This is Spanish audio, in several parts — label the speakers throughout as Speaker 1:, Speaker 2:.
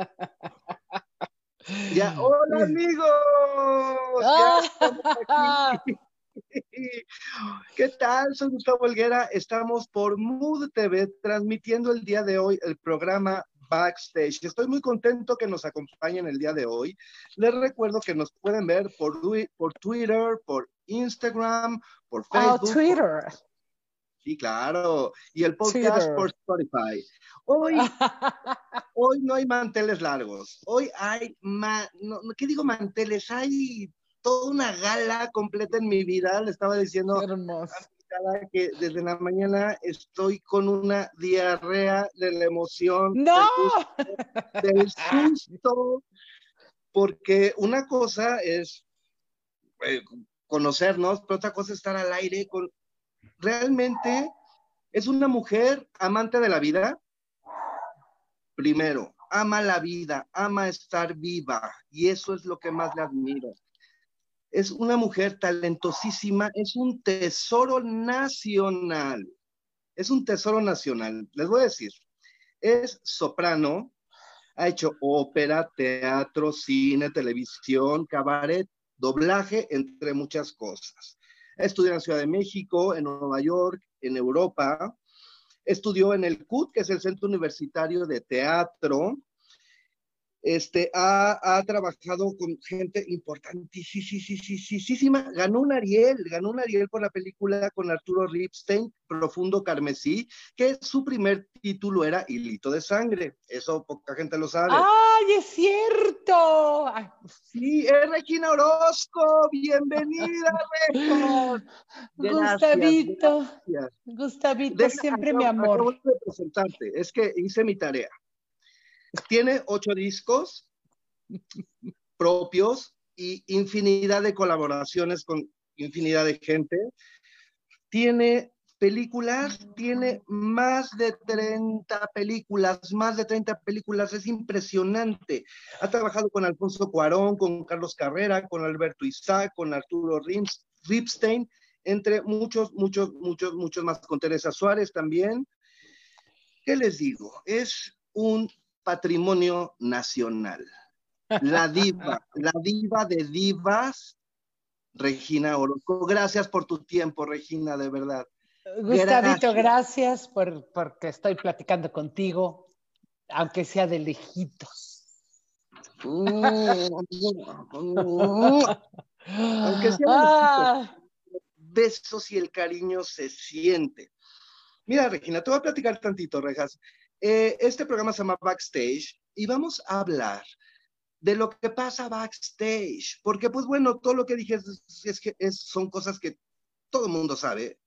Speaker 1: Ya, hola amigos. Ya ¿Qué tal? Soy Gustavo Helguera. Estamos por Mood TV transmitiendo el día de hoy el programa Backstage. Estoy muy contento que nos acompañen el día de hoy. Les recuerdo que nos pueden ver por, por Twitter, por Instagram, por oh, Facebook.
Speaker 2: Oh, Twitter.
Speaker 1: Sí, claro. Y el podcast por Spotify. Hoy, hoy no hay manteles largos. Hoy hay, no, ¿qué digo manteles? Hay toda una gala completa en mi vida. Le estaba diciendo que desde la mañana estoy con una diarrea de la emoción.
Speaker 2: ¡No!
Speaker 1: Del susto. porque una cosa es eh, conocernos, pero otra cosa es estar al aire con... Realmente es una mujer amante de la vida. Primero, ama la vida, ama estar viva y eso es lo que más le admiro es una mujer talentosísima, es un tesoro nacional. Es un tesoro nacional. Les voy a decir, es soprano, ha hecho ópera, teatro, cine, televisión, cabaret, doblaje, entre muchas cosas. Estudió en la Ciudad de México, en Nueva York, en Europa. Estudió en el CUT, que es el Centro Universitario de Teatro este, ha, trabajado con gente importantísima. Ganó un Ariel, ganó un Ariel por la película con Arturo Ripstein, Profundo Carmesí, que su primer título era Hilito de Sangre. Eso poca gente lo sabe.
Speaker 2: ¡Ay, es cierto!
Speaker 1: Sí, es Regina Orozco. Bienvenida, Regina.
Speaker 2: Gustavito. Gustavito, siempre mi amor.
Speaker 1: Es que hice mi tarea. Tiene ocho discos propios y infinidad de colaboraciones con infinidad de gente. Tiene películas, tiene más de 30 películas, más de 30 películas, es impresionante. Ha trabajado con Alfonso Cuarón, con Carlos Carrera, con Alberto Isaac, con Arturo Ripstein, entre muchos, muchos, muchos, muchos más, con Teresa Suárez también. ¿Qué les digo? Es un patrimonio nacional. La diva, la diva de divas, Regina Orozco. Gracias por tu tiempo, Regina, de verdad.
Speaker 2: Gustavito, gracias, por porque estoy platicando contigo, aunque sea de lejitos.
Speaker 1: aunque sea de ah. lejitos. Besos y el cariño se siente. Mira, Regina, te voy a platicar tantito, Rejas. Eh, este programa se llama Backstage y vamos a hablar de lo que pasa backstage, porque pues bueno, todo lo que dije es, que son cosas que todo el mundo sabe,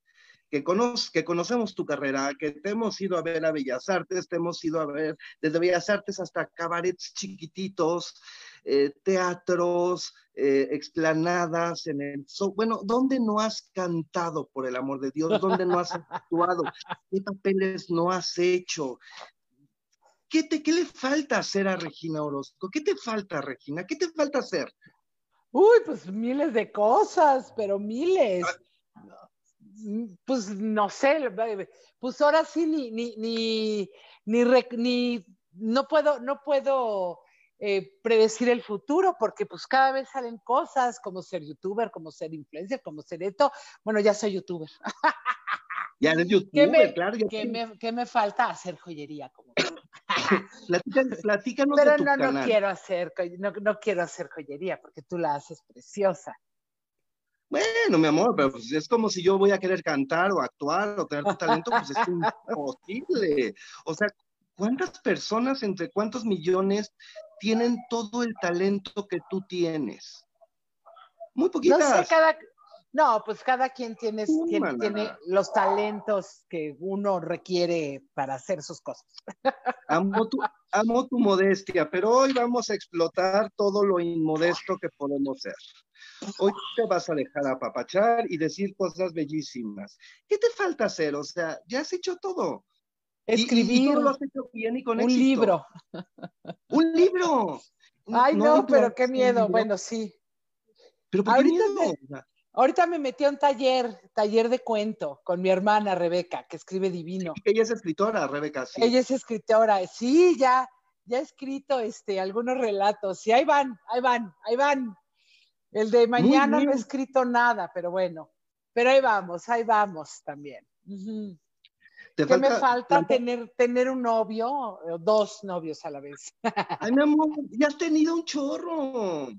Speaker 1: que, que conocemos tu carrera, que te hemos ido a ver a Bellas Artes, te hemos ido a ver desde Bellas Artes hasta cabarets chiquititos, eh, teatros, eh, explanadas en el... bueno, ¿dónde no has cantado, por el amor de Dios? ¿Dónde no has actuado? ¿Qué papeles no has hecho? ¿Qué, te, ¿Qué le falta hacer a Regina Orozco? ¿Qué te falta, Regina? ¿Qué te falta hacer?
Speaker 2: Uy, pues miles de cosas, pero miles. Pues no sé, pues ahora sí ni, ni, ni, ni, ni no puedo, no puedo eh, predecir el futuro, porque pues cada vez salen cosas como ser youtuber, como ser influencer, como ser esto. Bueno, ya soy youtuber.
Speaker 1: Ya eres youtuber, claro.
Speaker 2: ¿qué, me, falta? Hacer joyería como
Speaker 1: Platícanos
Speaker 2: Pero
Speaker 1: de tu
Speaker 2: no, no quiero hacer, no, no quiero hacer joyería porque tú la haces preciosa.
Speaker 1: Bueno, mi amor, pero pues es como si yo voy a querer cantar o actuar o tener tu talento, pues es imposible. O sea, ¿cuántas personas, entre cuántos millones tienen todo el talento que tú tienes? Muy poquitas.
Speaker 2: No sé, cada, no, pues cada quien tiene, tiene, los talentos que uno requiere para hacer sus cosas.
Speaker 1: Amo tu, amo tu modestia, pero hoy vamos a explotar todo lo inmodesto que podemos ser. Hoy te vas a dejar apapachar y decir cosas bellísimas. ¿Qué te falta hacer? O sea, ya has hecho todo.
Speaker 2: Escribir.
Speaker 1: lo has hecho bien y con
Speaker 2: un libro.
Speaker 1: Un libro.
Speaker 2: Ay, no, pero qué miedo. Bueno, sí.
Speaker 1: Pero ¿por qué miedo?
Speaker 2: Ahorita me metí a un taller, taller de cuento, con mi hermana Rebeca, que escribe divino.
Speaker 1: ella es escritora, Rebeca, sí.
Speaker 2: Ella es escritora, sí, ya, ya he escrito este, algunos relatos y ahí van, ahí van, ahí van. El de mañana no he escrito nada, pero bueno, pero ahí vamos, ahí vamos también. ¿Qué me falta? Tener, tener un novio dos novios a la vez.
Speaker 1: Ay, mi amor, ya has tenido un chorro.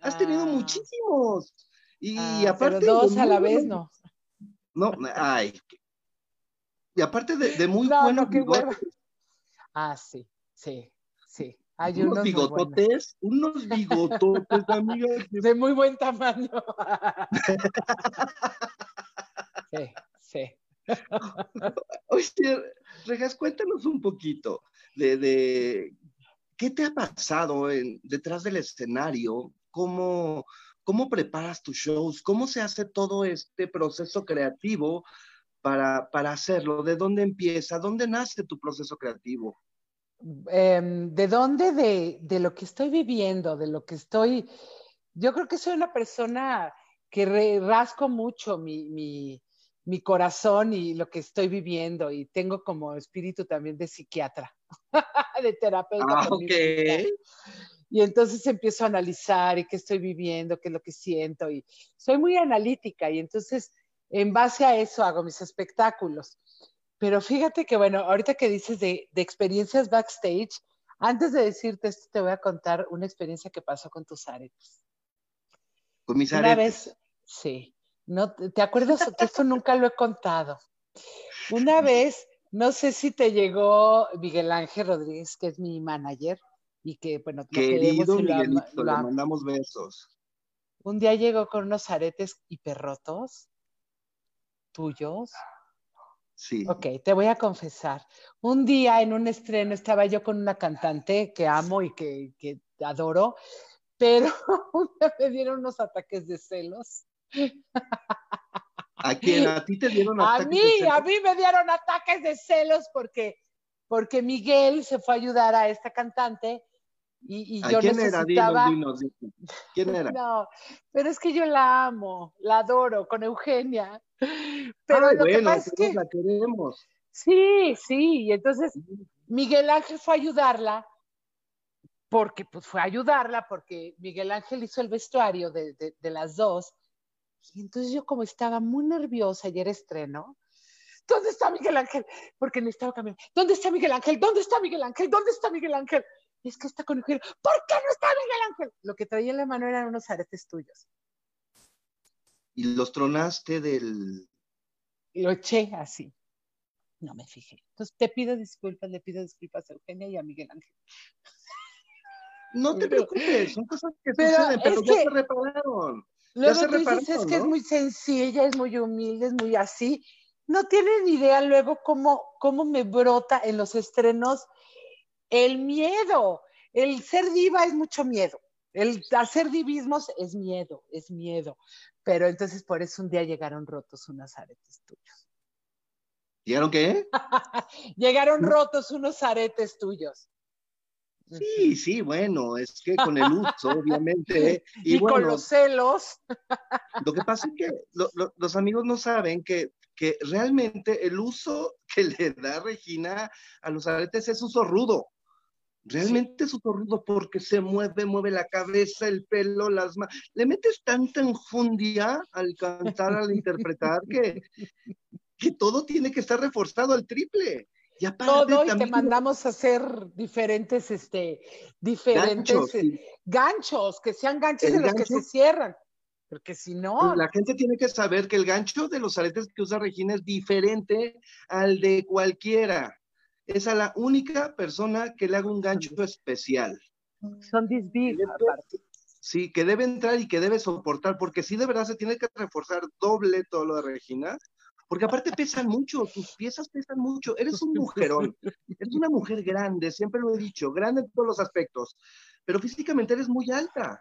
Speaker 1: Has tenido ah. muchísimos. Y ah, aparte.
Speaker 2: Pero dos a la vez, no.
Speaker 1: No, ay. Y aparte de, muy bueno buenos
Speaker 2: Ah, sí, sí, sí.
Speaker 1: Hay unos, bigototes, unos bigototes, amiga.
Speaker 2: De muy buen tamaño. sí, sí.
Speaker 1: Oye, Regas, cuéntanos un poquito de, qué te ha pasado detrás del escenario, cómo, cómo preparas tus shows, cómo se hace todo este proceso creativo para, hacerlo, de dónde empieza, dónde nace tu proceso creativo.
Speaker 2: Em, ¿De dónde? De, de, lo que estoy viviendo, de lo que estoy... Yo creo que soy una persona que rasco mucho mi, mi corazón y lo que estoy viviendo y tengo como espíritu también de psiquiatra, de terapeuta.
Speaker 1: Ah.
Speaker 2: Y entonces empiezo a analizar y qué estoy viviendo, qué es lo que siento y soy muy analítica y entonces en base a eso hago mis espectáculos. Pero fíjate que, bueno, ahorita que dices de, de experiencias backstage, antes de decirte esto, te voy a contar una experiencia que pasó con tus aretes.
Speaker 1: ¿Con mis aretes? Una vez,
Speaker 2: sí. No, ¿Te acuerdas que esto nunca lo he contado? Una vez, no sé si te llegó Miguel Ángel Rodríguez, que es mi manager, y que, bueno,
Speaker 1: Querido Miguelito, le mandamos besos.
Speaker 2: Un día llegó con unos aretes hiperrotos tuyos.
Speaker 1: Sí.
Speaker 2: Ok, te voy a confesar. Un día en un estreno estaba yo con una cantante que amo y que, que adoro, pero me dieron unos ataques de celos
Speaker 1: ¿A quién? ¿A ti te dieron
Speaker 2: ataques A mí, a mí me dieron ataques de celos porque, porque Miguel se fue a ayudar a esta cantante y, y yo quién necesitaba...
Speaker 1: Era? ¿Quién era?
Speaker 2: No, pero es que yo la amo, la adoro, con Eugenia. Pero
Speaker 1: lo bueno, que pasa es que... la queremos.
Speaker 2: Sí, sí, y entonces Miguel Ángel fue a ayudarla porque pues fue a ayudarla porque Miguel Ángel hizo el vestuario de, de, de las dos y entonces yo como estaba muy nerviosa y era estreno, ¿dónde está Miguel Ángel? Porque necesitaba cambiar. ¿Dónde está Miguel Ángel? ¿Dónde está Miguel Ángel? ¿Dónde está Miguel Ángel? Es que está con Miguel. ¿Por qué no está Miguel Ángel? Lo que traía en la mano eran unos aretes tuyos.
Speaker 1: Y los tronaste del...
Speaker 2: Lo eché así. No me fijé. Entonces te pido disculpas, le pido disculpas a Eugenia y a Miguel Ángel.
Speaker 1: No te preocupes, son cosas que suceden, pero ya se repararon.
Speaker 2: Luego tú dices, es que es muy sencilla, es muy humilde, es muy así. No tienen idea luego cómo, cómo me brota en los estrenos el miedo. El ser diva es mucho miedo. El hacer divismos es miedo, es miedo. Pero entonces por eso un día llegaron rotos unos aretes tuyos.
Speaker 1: ¿Llegaron qué?
Speaker 2: llegaron rotos unos aretes tuyos.
Speaker 1: Sí, sí, bueno, es que con el uso, obviamente.
Speaker 2: Y, con los celos.
Speaker 1: Lo que pasa es que los amigos no saben que, que realmente el uso que le da Regina a los aretes es uso rudo. Realmente es uso rudo porque se mueve, mueve la cabeza, el pelo, las manos. Le metes tanta enjundia al cantar, al interpretar, que, que todo tiene que estar reforzado al triple
Speaker 2: todo y te mandamos a hacer diferentes, este, diferentes ganchos, que sean ganchos de los que se cierran. Porque si no.
Speaker 1: La gente tiene que saber que el gancho de los aretes que usa Regina es diferente al de cualquiera. Es a la única persona que le haga un gancho especial.
Speaker 2: Son disbig,
Speaker 1: Sí, que debe entrar y que debe soportar, porque sí de verdad se tiene que reforzar doble todo lo de Regina, porque aparte pesan mucho, tus piezas pesan mucho, eres un mujerón, eres una mujer grande, siempre lo he dicho, grande en todos los aspectos, pero físicamente eres muy alta.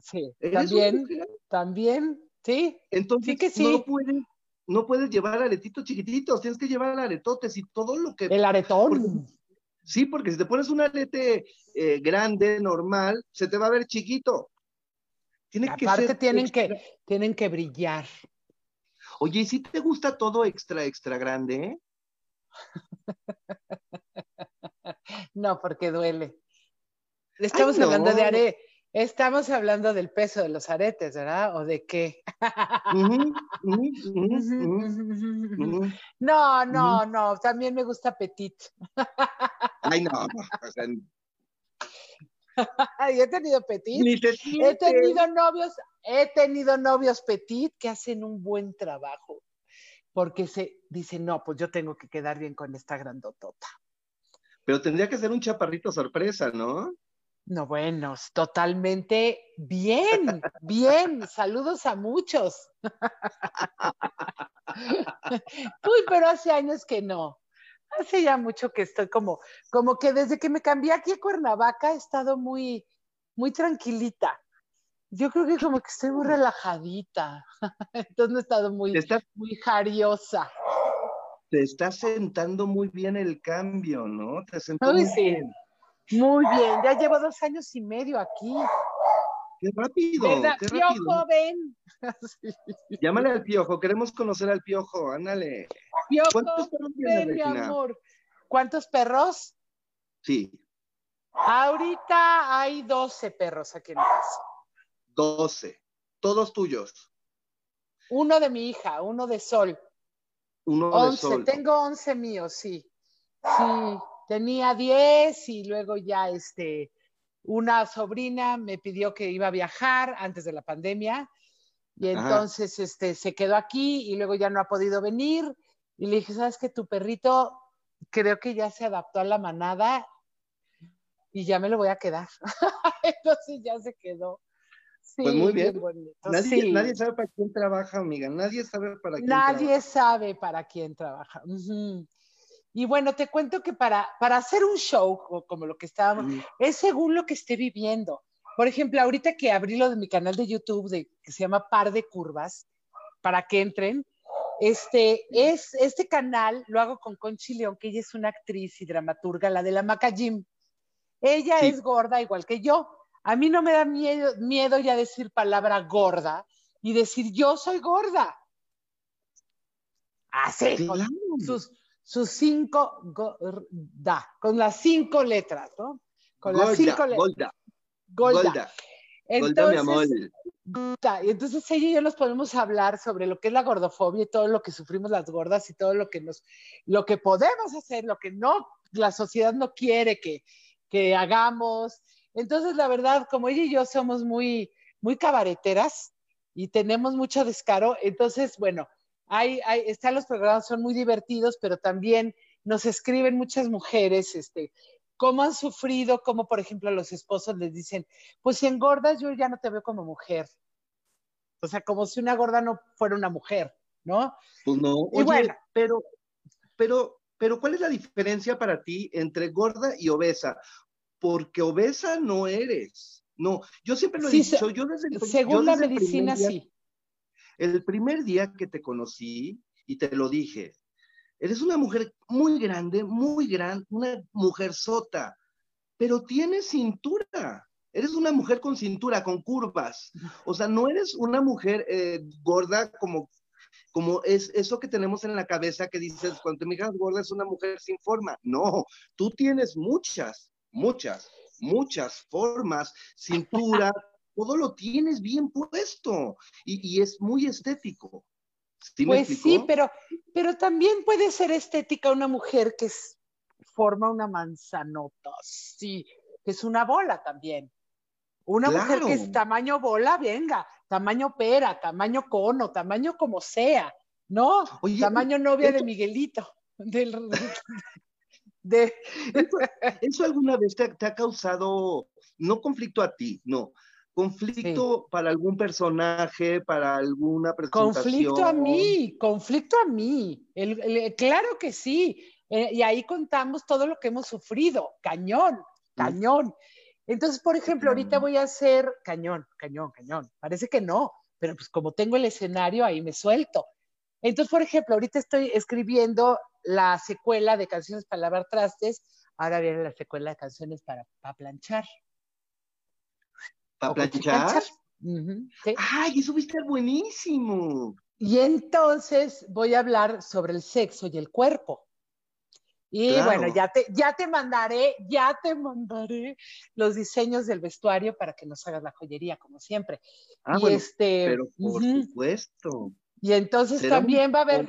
Speaker 2: Sí, también, también, sí.
Speaker 1: Entonces, que sí. no puedes no puedes llevar aretitos chiquititos, tienes que llevar aretotes y todo lo que...
Speaker 2: El aretón.
Speaker 1: sí, porque si te pones un arete eh, grande, normal, se te va a ver chiquito.
Speaker 2: Tiene Aparte que tienen, que, tienen que brillar.
Speaker 1: Oye, ¿y si te gusta todo extra, extra grande?
Speaker 2: no, porque duele. Estamos hablando de are, estamos hablando del peso de los aretes, ¿verdad? ¿O de qué? no, no, no, también me gusta Petit.
Speaker 1: Ay, no,
Speaker 2: he tenido Petit. He tenido novios, he tenido novios Petit que hacen un buen trabajo. Porque se dice, no, pues yo tengo que quedar bien con esta grandotota.
Speaker 1: Pero tendría que ser un chaparrito sorpresa, ¿no?
Speaker 2: No, bueno, totalmente bien, bien. Saludos a muchos. Uy, pero hace años que no. Hace ya mucho que estoy como, como que desde que me cambié aquí a Cuernavaca he estado muy, muy tranquilita. Yo creo que como que estoy muy relajadita. Entonces no he estado muy, muy jariosa.
Speaker 1: Te está sentando muy bien el cambio, ¿no? Te sentó muy bien.
Speaker 2: Muy bien, ya llevo dos años y medio aquí.
Speaker 1: ¡Qué rápido! Qué
Speaker 2: piojo, ven.
Speaker 1: Llámale al piojo, queremos conocer al piojo, ándale.
Speaker 2: Piojo, ¿Cuántos perros ven, mi amor. ¿Cuántos perros?
Speaker 1: Sí.
Speaker 2: Ahorita hay 12 perros aquí en casa.
Speaker 1: 12. Todos tuyos.
Speaker 2: Uno de mi hija, uno de Sol.
Speaker 1: Uno de Sol.
Speaker 2: Tengo 11 míos, sí. Sí tenía 10 y luego ya este, una sobrina me pidió que iba a viajar antes de la pandemia y entonces este, se quedó aquí y luego ya no ha podido venir y le dije, ¿sabes que tu perrito creo que ya se adaptó a la manada y ya me lo voy a quedar? entonces ya se quedó.
Speaker 1: pues muy bien. Nadie, nadie, sabe para quién trabaja, amiga. Nadie sabe para quién trabaja.
Speaker 2: Nadie sabe para quién trabaja. Y bueno, te cuento que para, para hacer un show como lo que estábamos, es según lo que esté viviendo. Por ejemplo, ahorita que abrí lo de mi canal de YouTube de, que se llama Par de Curvas, para que entren, este, es, este canal lo hago con Conchi León, que ella es una actriz y dramaturga, la de la Maca Jim. Ella es gorda igual que yo. A mí no me da miedo, miedo ya decir palabra gorda y decir yo soy gorda. Así, con sus, sus cinco, da, con las cinco letras, ¿no? Con las cinco letras.
Speaker 1: Golda. Golda. Entonces,
Speaker 2: Golda, Y entonces ella y yo nos podemos hablar sobre lo que es la gordofobia y todo lo que sufrimos las gordas y todo lo que nos, lo que podemos hacer, lo que no, la sociedad no quiere que, que hagamos. Entonces, la verdad, como ella y yo somos muy, muy cabareteras y tenemos mucho descaro, entonces, bueno, hay, están los programas, son muy divertidos, pero también nos escriben muchas mujeres, este, cómo han sufrido, como por ejemplo los esposos les dicen, pues si engordas yo ya no te veo como mujer. O sea, como si una gorda no fuera una mujer, ¿no?
Speaker 1: Pues no. Y bueno, pero, pero, pero, ¿cuál es la diferencia para ti entre gorda y obesa? Porque obesa no eres. No, yo siempre lo he dicho, yo desde
Speaker 2: Según la medicina, sí.
Speaker 1: El primer día que te conocí y te lo dije, eres una mujer muy grande, muy grande, una mujer sota, pero tienes cintura. Eres una mujer con cintura, con curvas. O sea, no eres una mujer eh, gorda como, como es eso que tenemos en la cabeza que dices, cuando te miras gorda es una mujer sin forma. No, tú tienes muchas, muchas, muchas formas, cintura, todo lo tienes bien puesto y, es muy estético.
Speaker 2: pues sí, pero, pero también puede ser estética una mujer que forma una manzanota, sí, que es una bola también. Una mujer que es tamaño bola, venga, tamaño pera, tamaño cono, tamaño como sea, ¿no? tamaño novia de Miguelito.
Speaker 1: de... ¿Eso, alguna vez te, ha causado, no conflicto a ti, no, conflicto para algún personaje, para alguna presentación.
Speaker 2: Conflicto a mí, conflicto a mí. claro que sí. Eh, y ahí contamos todo lo que hemos sufrido. Cañón, cañón. Entonces, por ejemplo, ahorita voy a hacer cañón, cañón, cañón. Parece que no, pero pues como tengo el escenario, ahí me suelto. Entonces, por ejemplo, ahorita estoy escribiendo la secuela de Canciones para lavar trastes. Ahora viene la secuela de Canciones para, para planchar.
Speaker 1: ¿Para planchar? ¡Ay, eso va a estar buenísimo!
Speaker 2: Y entonces voy a hablar sobre el sexo y el cuerpo. Y bueno, ya te, ya te mandaré, ya te mandaré los diseños del vestuario para que nos hagas la joyería, como siempre.
Speaker 1: Ah, y este, pero por supuesto.
Speaker 2: Y entonces también va a haber.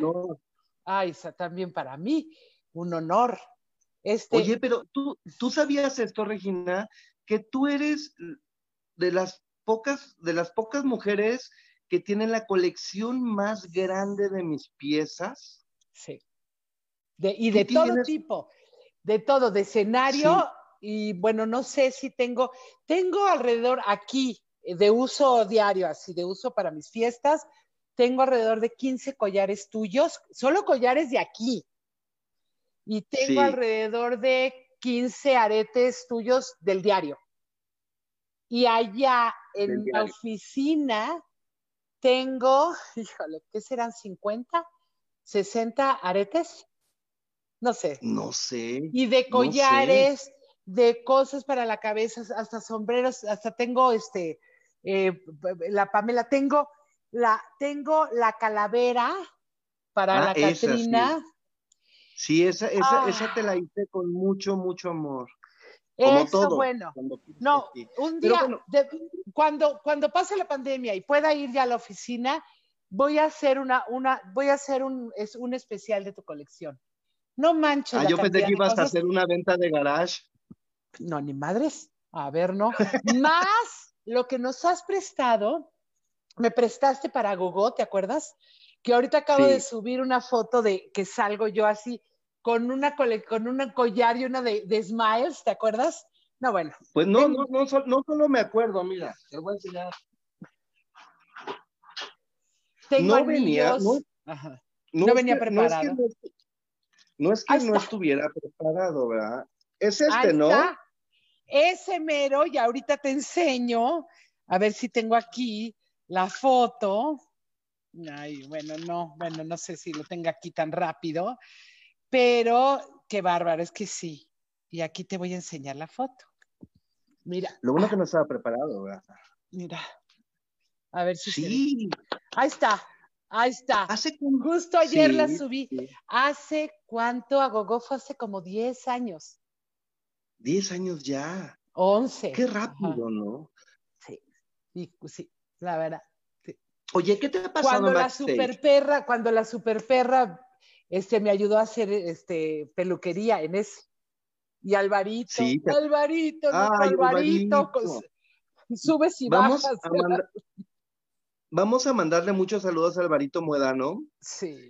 Speaker 2: Ay, también para mí, un honor. Este...
Speaker 1: Oye, pero tú, tú sabías esto, Regina, que tú eres de las pocas, de las pocas mujeres que tienen la colección más grande de mis piezas.
Speaker 2: Sí y de todo tipo, de todo, de escenario. Y bueno, no sé si tengo, tengo alrededor aquí de uso diario, así de uso para mis fiestas, tengo alrededor de 15 collares tuyos, solo collares de aquí. Y tengo alrededor de 15 aretes tuyos del diario. Y allá en la oficina tengo, híjole, ¿qué serán? ¿50? ¿60 aretes? no sé.
Speaker 1: No sé.
Speaker 2: Y de collares, de cosas para la cabeza, hasta sombreros, hasta tengo este, eh, la Pamela, tengo la, tengo la calavera para ah, la Catrina.
Speaker 1: Sí. esa, esa, esa, te la ah. hice con mucho, mucho amor.
Speaker 2: Como Eso, bueno. No, un día, cuando, cuando pase la pandemia y pueda ir ya a la oficina, voy a hacer una, una, voy a hacer un, es un especial de tu colección. No manches.
Speaker 1: Ah, yo pensé que ibas a hacer una venta de garage.
Speaker 2: No, ni madres. A ver, no. Más lo que nos has prestado, me prestaste para Gogo, ¿te acuerdas? Que ahorita acabo de subir una foto de que salgo yo así con una con un collar y una de, Smiles, ¿te acuerdas? No, bueno.
Speaker 1: Pues no, no, no, no, solo me acuerdo, mira, te voy a enseñar.
Speaker 2: no venía, no, no, venía preparado.
Speaker 1: No es que no estuviera preparado, ¿verdad? Es este, ¿no?
Speaker 2: Ese mero, y ahorita te enseño, a ver si tengo aquí la foto. Ay, bueno, no, bueno, no sé si lo tengo aquí tan rápido, pero qué bárbaro, es que sí. Y aquí te voy a enseñar la foto. Mira.
Speaker 1: Lo bueno que no estaba preparado, ¿verdad?
Speaker 2: Mira. A ver si.
Speaker 1: Sí.
Speaker 2: Ahí está. Ahí está. Hace Justo ayer la subí. ¿Hace cuánto a Gogo fue? Hace como 10 años.
Speaker 1: 10 años ya.
Speaker 2: 11.
Speaker 1: Qué rápido, ¿no?
Speaker 2: Sí, sí, la verdad.
Speaker 1: Oye, ¿qué te ha pasado
Speaker 2: cuando la super perra, cuando la super perra este, me ayudó a hacer este, peluquería en ese. Y Alvarito, Alvarito, Alvarito, subes y bajas.
Speaker 1: Vamos a mandarle muchos saludos a Alvarito Muedano.
Speaker 2: Sí.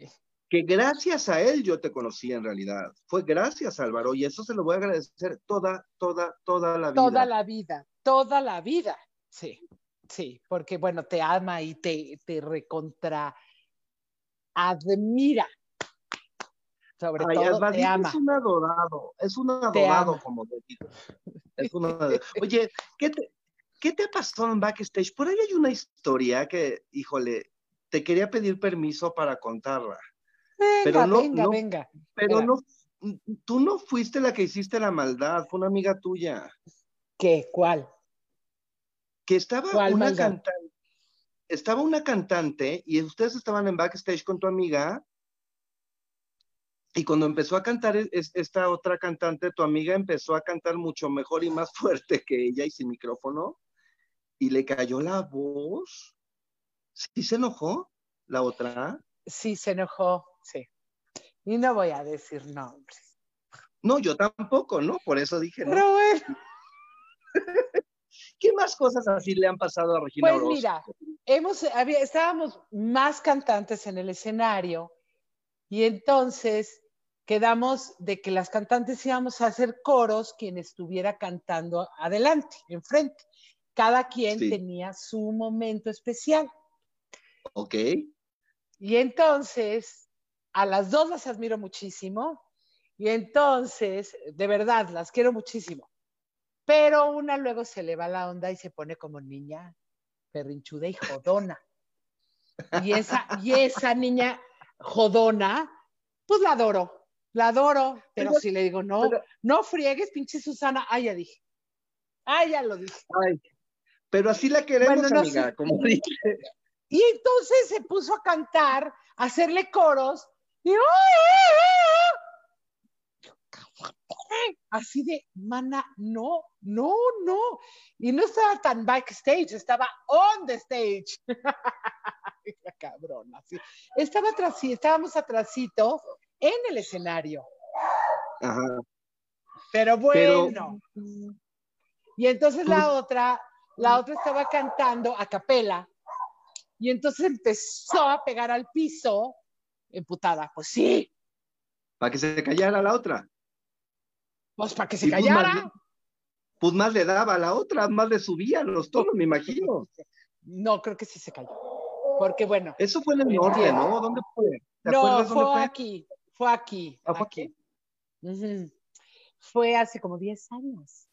Speaker 1: Que gracias a él yo te conocí en realidad. Fue gracias Álvaro y eso se lo voy a agradecer toda, toda, toda la vida.
Speaker 2: Toda la vida, toda la vida. Sí, sí, porque bueno, te ama y te, te recontra admira. Sobre todo te ama.
Speaker 1: Es un adorado, es un adorado como te digo. Es un adorado. Oye, ¿qué te, ¿Qué te pasó en backstage? Por ahí hay una historia que, híjole, te quería pedir permiso para contarla.
Speaker 2: Venga, pero no, venga, venga.
Speaker 1: Pero no, tú no fuiste la que hiciste la maldad, fue una amiga tuya.
Speaker 2: ¿Qué? ¿Cuál?
Speaker 1: Que estaba una cantante, estaba una cantante y ustedes estaban en backstage con tu amiga y cuando empezó a cantar esta otra cantante, tu amiga empezó a cantar mucho mejor y más fuerte que ella y sin micrófono y le cayó la voz. ¿Sí se enojó la otra?
Speaker 2: Sí, se enojó, sí. Y no voy a decir nombres.
Speaker 1: No, yo tampoco, ¿no? Por eso dije.
Speaker 2: Pero bueno.
Speaker 1: ¿Qué más cosas así le han pasado a Regina
Speaker 2: Pues mira, hemos, estábamos más cantantes en el escenario y entonces quedamos de que las cantantes íbamos a hacer coros quien estuviera cantando adelante, enfrente. Cada quien tenía su momento especial.
Speaker 1: Ok.
Speaker 2: Y entonces, a las dos las admiro muchísimo. Y entonces, de verdad, las quiero muchísimo. Pero una luego se le va la onda y se pone como niña perrinchuda y jodona. Y esa, y esa niña jodona, pues la adoro, la adoro, pero, si le digo, no, no friegues, pinche Susana, ah, ya dije. Ah, ya lo dije.
Speaker 1: Ay, pero así la queremos, amiga, como dije.
Speaker 2: Y entonces se puso a cantar, a hacerle coros, y así de, mana, no, no, no. Y no estaba tan backstage, estaba on the stage. La cabrona, sí. Estaba atrás, estábamos atrásito en el escenario.
Speaker 1: Ajá.
Speaker 2: Pero bueno. Y entonces la otra, la otra estaba cantando a capela. Y entonces empezó a pegar al piso, emputada. Pues sí.
Speaker 1: Para que se callara la otra.
Speaker 2: Pues para que se callara.
Speaker 1: Pues más, le daba a la otra, más le subía los tonos, me imagino.
Speaker 2: No, creo que sí se cayó. Porque bueno.
Speaker 1: Eso fue en el norte, ¿no? ¿Dónde fue?
Speaker 2: no, fue, aquí. Fue aquí. ¿Ah, fue aquí? Fue hace como 10 años.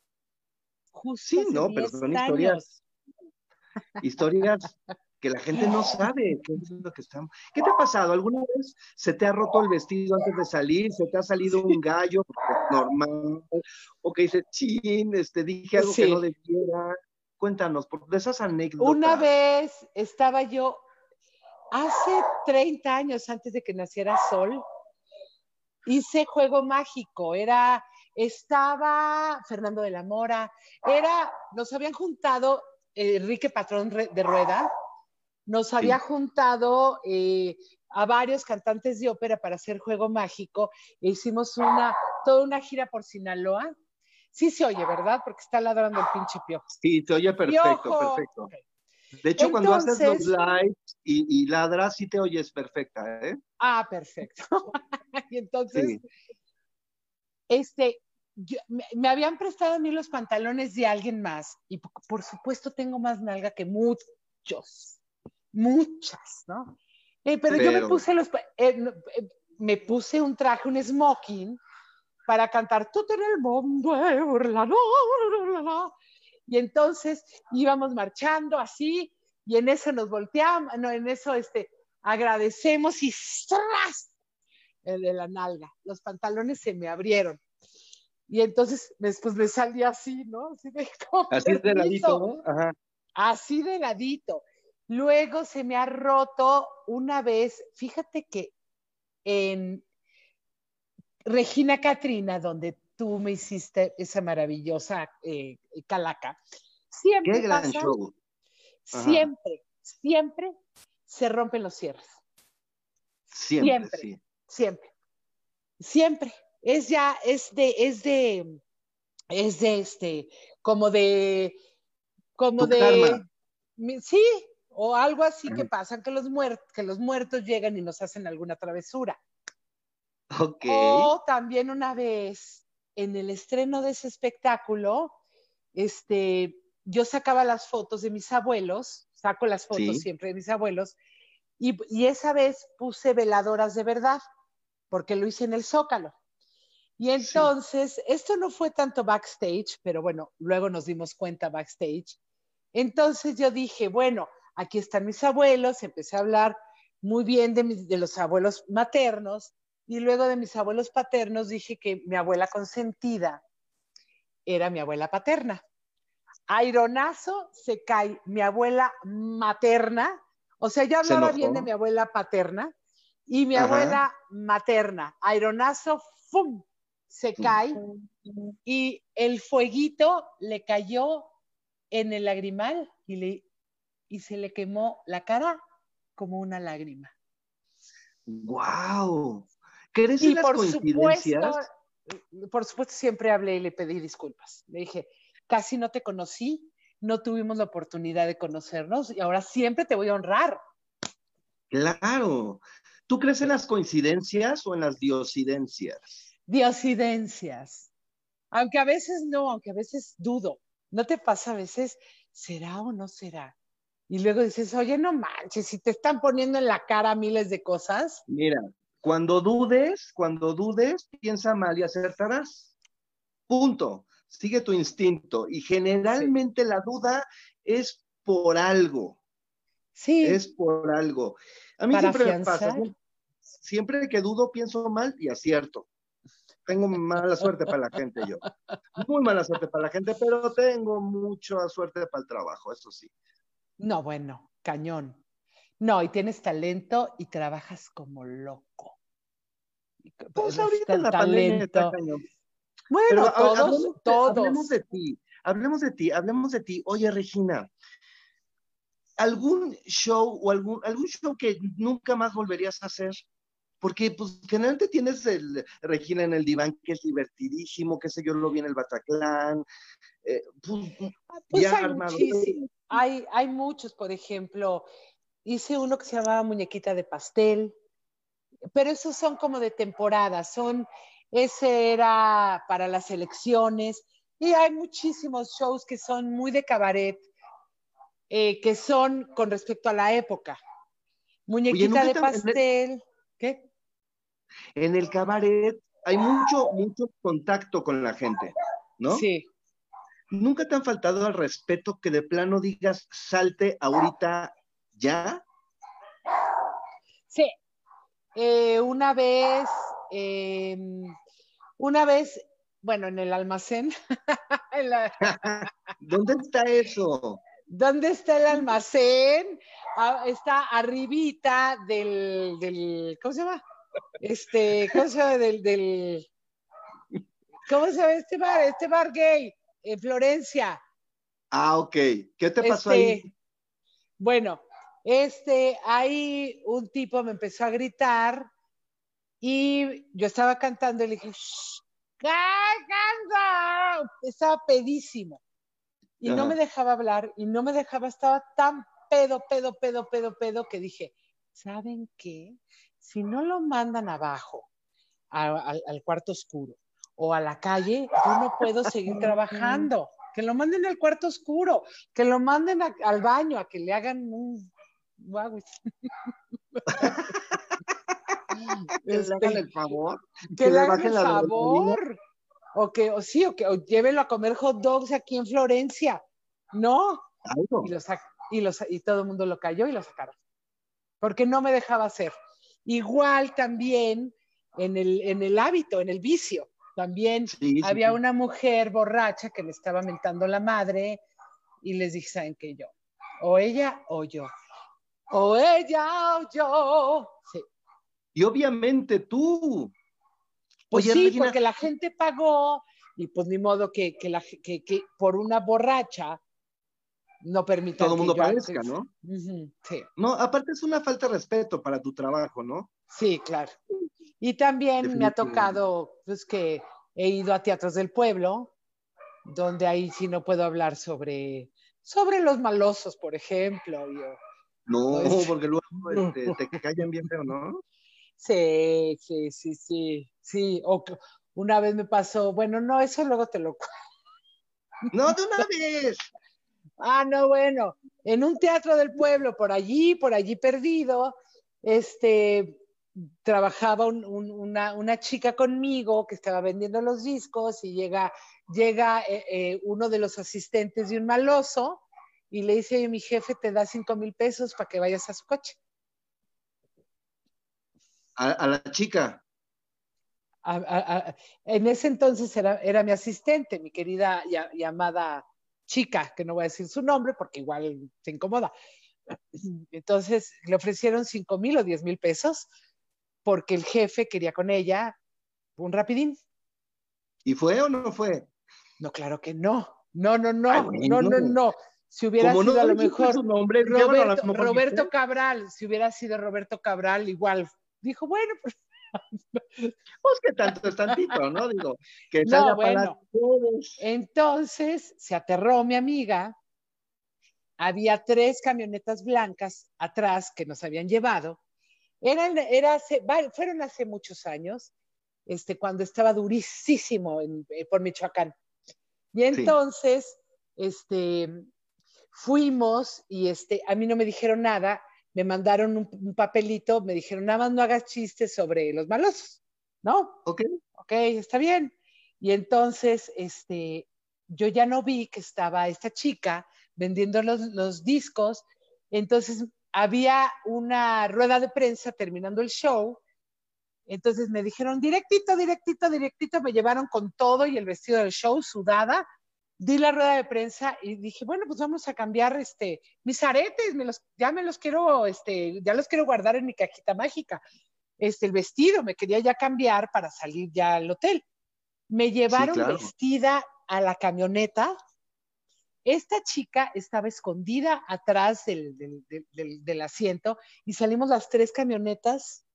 Speaker 1: Justo sí, no, pero son historias. Historias que la gente no sabe qué es lo que estamos. ¿Qué te ha pasado? ¿Alguna vez se te ha roto el vestido antes de salir? ¿Se te ha salido un gallo normal? ¿O que dice, chin, este, dije algo que no debiera? Cuéntanos, por de esas anécdotas.
Speaker 2: Una vez estaba yo, hace 30 años antes de que naciera Sol, hice juego mágico, era, estaba Fernando de la Mora, era, nos habían juntado Enrique Patrón de Rueda, nos había juntado eh, a varios cantantes de ópera para hacer juego mágico e hicimos una, toda una gira por Sinaloa. Sí se oye, ¿verdad? Porque está ladrando el pinche piojo.
Speaker 1: Sí, se oye perfecto, perfecto. De hecho, cuando haces los lives y, ladras, sí te oyes perfecta, ¿eh?
Speaker 2: Ah, perfecto. y entonces, este, me, habían prestado a mí los pantalones de alguien más y por supuesto tengo más nalga que muchos muchas, ¿no? Eh, pero, yo me puse los, eh, eh, me puse un traje, un smoking, para cantar tú en el mundo, y entonces íbamos marchando así, y en eso nos volteamos, no, en eso este, agradecemos y ¡stras! El de la nalga, los pantalones se me abrieron. Y entonces después me salí así, ¿no? Así de,
Speaker 1: así de ladito, ¿no? Ajá.
Speaker 2: Así de ladito. Luego se me ha roto una vez, fíjate que en Regina Catrina, donde tú me hiciste esa maravillosa eh, calaca, siempre
Speaker 1: Qué gran show.
Speaker 2: siempre, siempre se rompen los cierres.
Speaker 1: Siempre, siempre,
Speaker 2: siempre, siempre. Es ya, es de, es de, es de este, como de, como de, sí, o algo así que pasan que los, que los muertos llegan y nos hacen alguna travesura.
Speaker 1: Ok.
Speaker 2: O también una vez en el estreno de ese espectáculo, este, yo sacaba las fotos de mis abuelos, saco las fotos siempre de mis abuelos, y, y, esa vez puse veladoras de verdad, porque lo hice en el Zócalo. Y entonces, esto no fue tanto backstage, pero bueno, luego nos dimos cuenta backstage. Entonces yo dije, bueno, aquí están mis abuelos, empecé a hablar muy bien de, de los abuelos maternos y luego de mis abuelos paternos dije que mi abuela consentida era mi abuela paterna. Aironazo se cae mi abuela materna, o sea, yo hablaba bien de mi abuela paterna y mi abuela materna. Aironazo, ¡fum! se cae y el fueguito le cayó en el lagrimal y le y se le quemó la cara como una lágrima.
Speaker 1: ¡Wow! ¿Crees en las por
Speaker 2: coincidencias? Supuesto, por supuesto, siempre hablé y le pedí disculpas. Le dije, casi no te conocí, no tuvimos la oportunidad de conocernos y ahora siempre te voy a honrar.
Speaker 1: Claro. ¿Tú crees en las coincidencias o en las diosidencias?
Speaker 2: Diosidencias. Aunque a veces no, aunque a veces dudo. ¿No te pasa a veces? ¿Será o no será? y luego dices, oye, no manches, si te están poniendo en la cara miles de cosas.
Speaker 1: Mira, cuando dudes, cuando dudes, piensa mal y acertarás. Punto. Sigue tu instinto. Y generalmente la duda es por algo.
Speaker 2: Sí.
Speaker 1: Es por algo. A mí siempre me pasa. Siempre que dudo, pienso mal y acierto. Tengo mala suerte para la gente yo. Muy mala suerte para la gente, pero tengo mucha suerte para el trabajo, eso sí.
Speaker 2: No, bueno, cañón. No, y tienes talento y trabajas como loco.
Speaker 1: Pues ahorita la talento. cañón.
Speaker 2: Bueno, todos, todos.
Speaker 1: Hablemos de ti, hablemos de ti, hablemos de ti. Oye, Regina, ¿algún show o algún, algún show que nunca más volverías a hacer? Porque, pues, generalmente tienes el Regina en el diván, que es divertidísimo, qué sé yo, lo vi en el Bataclan.
Speaker 2: Eh, pues, ah, pues hay, hay, hay muchos, por ejemplo, hice uno que se llamaba Muñequita de Pastel, pero esos son como de temporada, son, ese era para las elecciones, y hay muchísimos shows que son muy de cabaret, eh, que son con respecto a la época. Muñequita de pastel, ¿qué?
Speaker 1: En el cabaret hay mucho, mucho contacto con la gente, ¿no?
Speaker 2: Sí.
Speaker 1: ¿Nunca te han faltado al respeto que de plano digas salte ahorita ya?
Speaker 2: Sí. Eh, una vez, em, una vez, bueno, en el almacén.
Speaker 1: ¿Dónde está eso?
Speaker 2: ¿Dónde está el almacén? Ah, está arribita del, del, ¿cómo se llama? Este, ¿cómo se llama? Del, del, ¿cómo se llama este bar? Este bar gay, en Florencia.
Speaker 1: Ah, ok. ¿Qué te pasó ahí?
Speaker 2: Este, bueno, este, ahí un tipo me empezó a gritar y yo estaba cantando y le dije, canta! Estaba pedísimo. Y no me dejaba hablar y no me dejaba, estaba tan pedo, pedo, pedo, pedo, pedo que dije, ¿saben qué? Si no lo mandan abajo, al cuarto oscuro o a la calle, yo no puedo seguir trabajando. Que lo manden al cuarto oscuro, que lo manden al baño, a que le hagan un
Speaker 1: que le hagan el favor.
Speaker 2: Que, le hagan el favor. O que, o sí, o que llévenlo a comer hot dogs aquí en Florencia. No. Y, y, todo el mundo lo cayó y lo sacaron. Porque no me dejaba hacer. Igual también en el, en el hábito, en el vicio. También había una mujer borracha que le estaba mentando la madre y les dije, ¿saben qué? Yo, o ella o yo o ella o yo. Sí.
Speaker 1: Y obviamente tú.
Speaker 2: Pues sí, porque la gente pagó y pues ni modo que, la, que, por una borracha no permita.
Speaker 1: Todo el mundo parezca, ¿no?
Speaker 2: sí.
Speaker 1: No, aparte es una falta de respeto para tu trabajo, ¿no?
Speaker 2: Sí, claro. Y también me ha tocado, pues que he ido a teatros del pueblo, donde ahí sí no puedo hablar sobre, sobre los malosos, por ejemplo, yo,
Speaker 1: no, porque luego este, te callan bien feo, ¿no?
Speaker 2: Sí, sí, sí, sí, sí. O una vez me pasó, bueno, no, eso luego te lo
Speaker 1: No, de una vez.
Speaker 2: Ah, no, bueno, en un teatro del pueblo, por allí, por allí perdido, este, trabajaba una, una, chica conmigo que estaba vendiendo los discos y llega, llega eh, eh, uno de los asistentes de un maloso y le dice, oye, mi jefe te da cinco mil pesos para que vayas a su coche.
Speaker 1: A, la chica.
Speaker 2: en ese entonces era, mi asistente, mi querida llamada chica, que no voy a decir su nombre porque igual se incomoda. Entonces le ofrecieron cinco mil o diez mil pesos porque el jefe quería con ella un rapidín.
Speaker 1: ¿Y fue o no fue?
Speaker 2: No, claro que no. No, no, no, no, no, no. Si hubiera sido a lo mejor Roberto, Cabral, si hubiera sido Roberto Cabral, igual dijo, bueno, pues.
Speaker 1: pues que tanto es tantito, ¿no? Digo, que
Speaker 2: no, bueno. Entonces se aterró mi amiga. Había tres camionetas blancas atrás que nos habían llevado. Eran, era fueron hace muchos años, este, cuando estaba durísimo en, eh, por Michoacán. Y entonces, este, Fuimos y este, a mí no me dijeron nada, me mandaron un, papelito, me dijeron, nada más no hagas chistes sobre los malosos, ¿no?
Speaker 1: Ok.
Speaker 2: Ok, está bien. Y entonces, este, yo ya no vi que estaba esta chica vendiendo los, los discos, entonces había una rueda de prensa terminando el show, entonces me dijeron directito, directito, directito, me llevaron con todo y el vestido del show, sudada, di la rueda de prensa y dije, bueno, pues vamos a cambiar este, mis aretes, me los, ya me los quiero, este, ya los quiero guardar en mi cajita mágica. Este, el vestido, me quería ya cambiar para salir ya al hotel. Me llevaron vestida a la camioneta. Esta chica estaba escondida atrás del, del, asiento y salimos las tres camionetas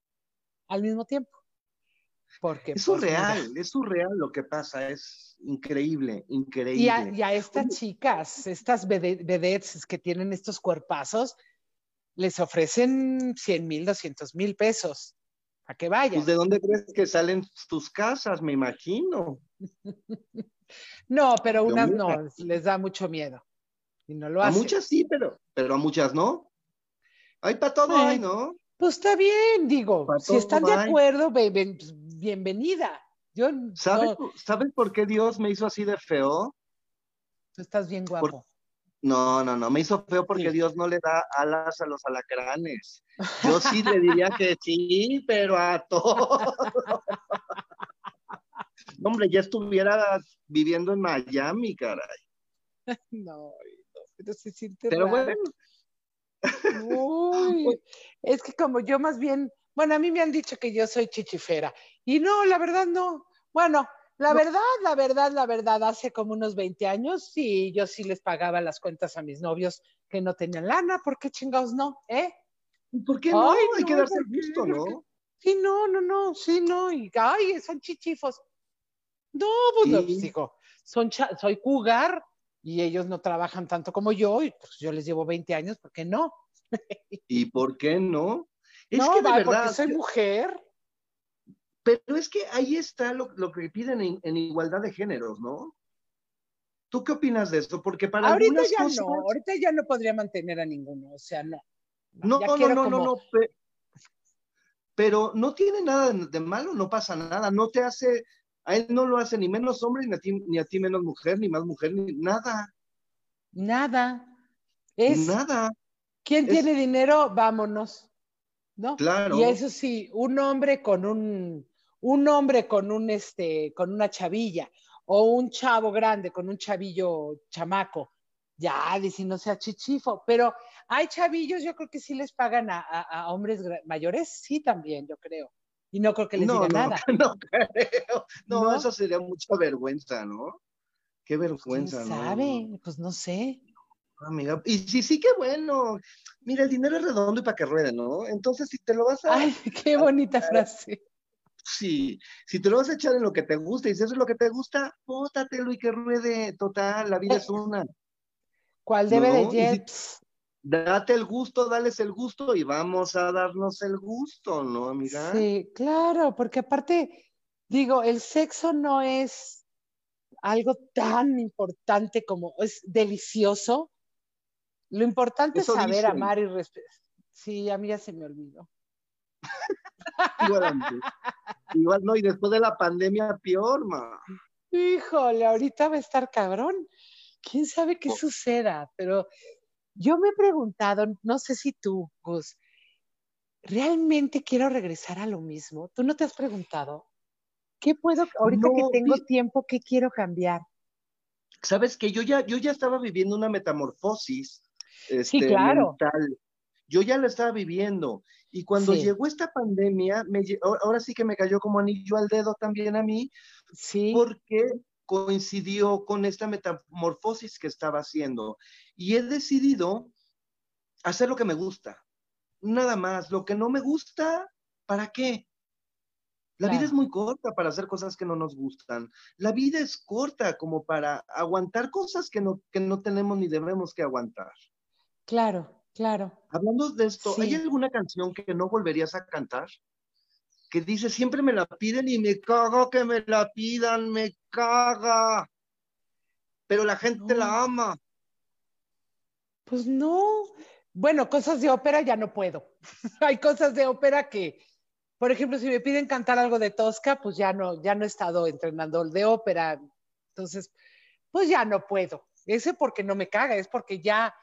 Speaker 2: al mismo tiempo. Porque,
Speaker 1: es pues, surreal, es surreal lo que pasa, es increíble, increíble.
Speaker 2: Y a, estas chicas, estas vedettes que tienen estos cuerpazos, les ofrecen 100 mil, 200 mil pesos a que vayan.
Speaker 1: Pues, ¿De dónde crees que salen tus casas? Me imagino.
Speaker 2: no, pero unas no, les da mucho miedo. Y no lo a
Speaker 1: muchas sí, pero, pero a muchas no. Hay para todo, hay, ¿no?
Speaker 2: Pues está bien, digo, si están de acuerdo, pues, bienvenida. Yo,
Speaker 1: ¿Sabes, por qué Dios me hizo así de feo?
Speaker 2: Tú estás bien guapo.
Speaker 1: No, no, no, me hizo feo porque Dios no le da alas a los alacranes. Yo sí le diría que sí, pero a todos. Hombre, ya estuviera viviendo en Miami, caray.
Speaker 2: No, pero se siente
Speaker 1: Pero bueno.
Speaker 2: Uy, es que como yo más bien, bueno, a mí me han dicho que yo soy chichifera. Y no, la verdad no. Bueno, la verdad, la verdad, la verdad, hace como unos 20 años, sí, yo sí les pagaba las cuentas a mis novios que no tenían lana, ¿por qué chingados no? ¿Eh?
Speaker 1: ¿Por qué no? Hay que darse el gusto, ¿no?
Speaker 2: Sí, no, no, no, sí, no, y ay, son chichifos. No, pues no, pues, son soy cougar y ellos no trabajan tanto como yo, y pues yo les llevo 20 años, ¿por qué no?
Speaker 1: ¿Y por qué no?
Speaker 2: Es no, que de verdad, porque soy mujer.
Speaker 1: Pero es que ahí está lo, que piden en, igualdad de géneros, ¿no? ¿Tú qué opinas de eso? Porque para
Speaker 2: ahorita
Speaker 1: ya
Speaker 2: no, ahorita ya no podría mantener a ninguno, o sea, no.
Speaker 1: No, no, no, no, no, pero no tiene nada de, malo, no pasa nada, no te hace, a él no lo hace ni menos hombre, ni a ti, ni a ti menos mujer, ni más mujer, ni nada.
Speaker 2: Nada. Es,
Speaker 1: nada.
Speaker 2: ¿Quién tiene dinero? Vámonos. ¿No?
Speaker 1: Claro.
Speaker 2: Y eso sí, un hombre con un un hombre con un este, con una chavilla, o un chavo grande con un chavillo chamaco, ya, dice, no sea chichifo, pero hay chavillos, yo creo que sí les pagan a, hombres mayores, sí también, yo creo. Y no creo que les diga nada.
Speaker 1: No creo. No, eso sería mucha vergüenza, ¿no? Qué vergüenza,
Speaker 2: ¿Quién sabe? Pues no sé.
Speaker 1: Amiga, y sí, sí, qué bueno. Mira, el dinero es redondo y para que ruede, ¿no? Entonces, si te lo vas a.
Speaker 2: Ay, qué bonita frase
Speaker 1: si, si te lo vas a echar en lo que te gusta y si eso es lo que te gusta, bótatelo y que ruede. Total, la vida es una.
Speaker 2: ¿Cuál debe de Jets?
Speaker 1: Date el gusto, dales el gusto y vamos a darnos el gusto, ¿no, amiga?
Speaker 2: Sí, claro, porque aparte, digo, el sexo no es algo tan importante como es delicioso. Lo importante es saber amar y respetar. Sí, a mí ya se me olvidó.
Speaker 1: Igual, no, y después de la pandemia, peor, ma.
Speaker 2: Híjole, ahorita va a estar cabrón. Quién sabe qué oh. suceda, pero yo me he preguntado, no sé si tú, Gus, ¿realmente quiero regresar a lo mismo? ¿Tú no te has preguntado? ¿Qué puedo, ahorita que tengo tiempo, qué quiero cambiar?
Speaker 1: Sabes que yo ya, yo ya estaba viviendo una metamorfosis
Speaker 2: sí, este, claro.
Speaker 1: mental. Yo ya lo estaba viviendo y cuando llegó esta pandemia, me, ahora sí que me cayó como anillo al dedo también a mí,
Speaker 2: sí.
Speaker 1: porque coincidió con esta metamorfosis que estaba haciendo. Y he decidido hacer lo que me gusta. Nada más. Lo que no me gusta, ¿para qué? La vida es muy corta para hacer cosas que no nos gustan. La vida es corta como para aguantar cosas que no, que no tenemos ni debemos que aguantar.
Speaker 2: Claro. Claro.
Speaker 1: Hablando de esto, ¿hay alguna canción que no volverías a cantar? Que dice, siempre me la piden y me caga que me la pidan, me caga. Pero la gente la ama.
Speaker 2: Pues no. Bueno, cosas de ópera ya no puedo. Hay cosas de ópera que, por ejemplo, si me piden cantar algo de Tosca, pues ya no, ya no he estado entrenando de ópera. Entonces, pues ya no puedo. Ese porque no me caga, es porque ya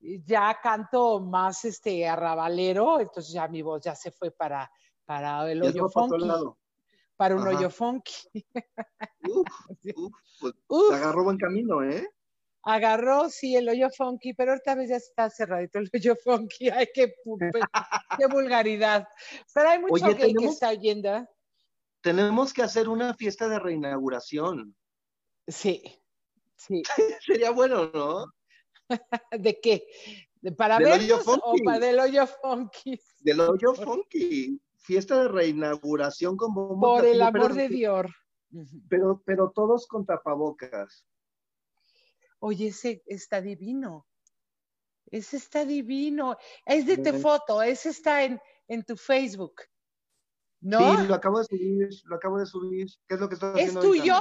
Speaker 2: ya canto más este arrabalero, entonces ya mi voz ya se fue para, para el hoyo funky. Para un hoyo funky.
Speaker 1: Pues, agarró buen camino, ¿eh?
Speaker 2: Agarró, sí, el hoyo funky, pero ahorita vez ya está cerradito el hoyo funky. Ay, qué, qué vulgaridad. Pero hay mucho que, está oyendo. ¿eh?
Speaker 1: tenemos que hacer una fiesta de reinauguración.
Speaker 2: Sí, sí.
Speaker 1: Sería bueno, ¿no?
Speaker 2: ¿De qué? ¿De para vernos o para del hoyo funky?
Speaker 1: Del hoyo funky. Fiesta de reinauguración con
Speaker 2: Por el amor de Dios.
Speaker 1: Pero, pero todos con tapabocas.
Speaker 2: Oye, ese está divino. Ese está divino. Es de tu foto, ese está en, en tu Facebook. ¿No?
Speaker 1: Sí, lo acabo de subir, lo acabo de subir. ¿Qué es lo que estás haciendo?
Speaker 2: ¿Es tuyo?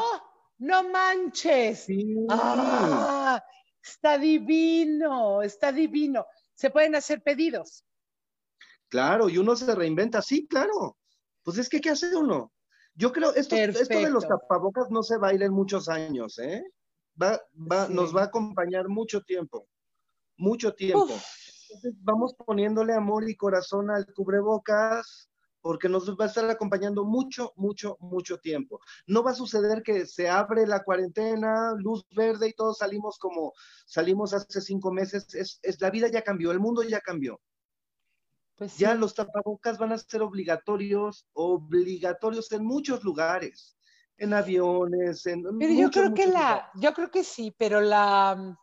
Speaker 2: No manches.
Speaker 1: Sí.
Speaker 2: Ah, está divino, está divino. Se pueden hacer pedidos.
Speaker 1: Claro, y uno se reinventa, sí, claro. Pues es que, ¿qué hace uno? Yo creo, esto, esto de los tapabocas no se va a ir en muchos años, ¿eh? Va, va, Nos va a acompañar mucho tiempo, mucho tiempo. Entonces vamos poniéndole amor y corazón al cubrebocas, porque nos va a estar acompañando mucho, mucho, mucho tiempo. No va a suceder que se abre la cuarentena, luz verde y todos salimos como salimos hace cinco meses. Es, es la vida ya cambió, el mundo ya cambió. Pues ya los tapabocas van a ser obligatorios, obligatorios en muchos lugares, en aviones, en.
Speaker 2: Pero yo creo que la, yo creo que sí, pero la,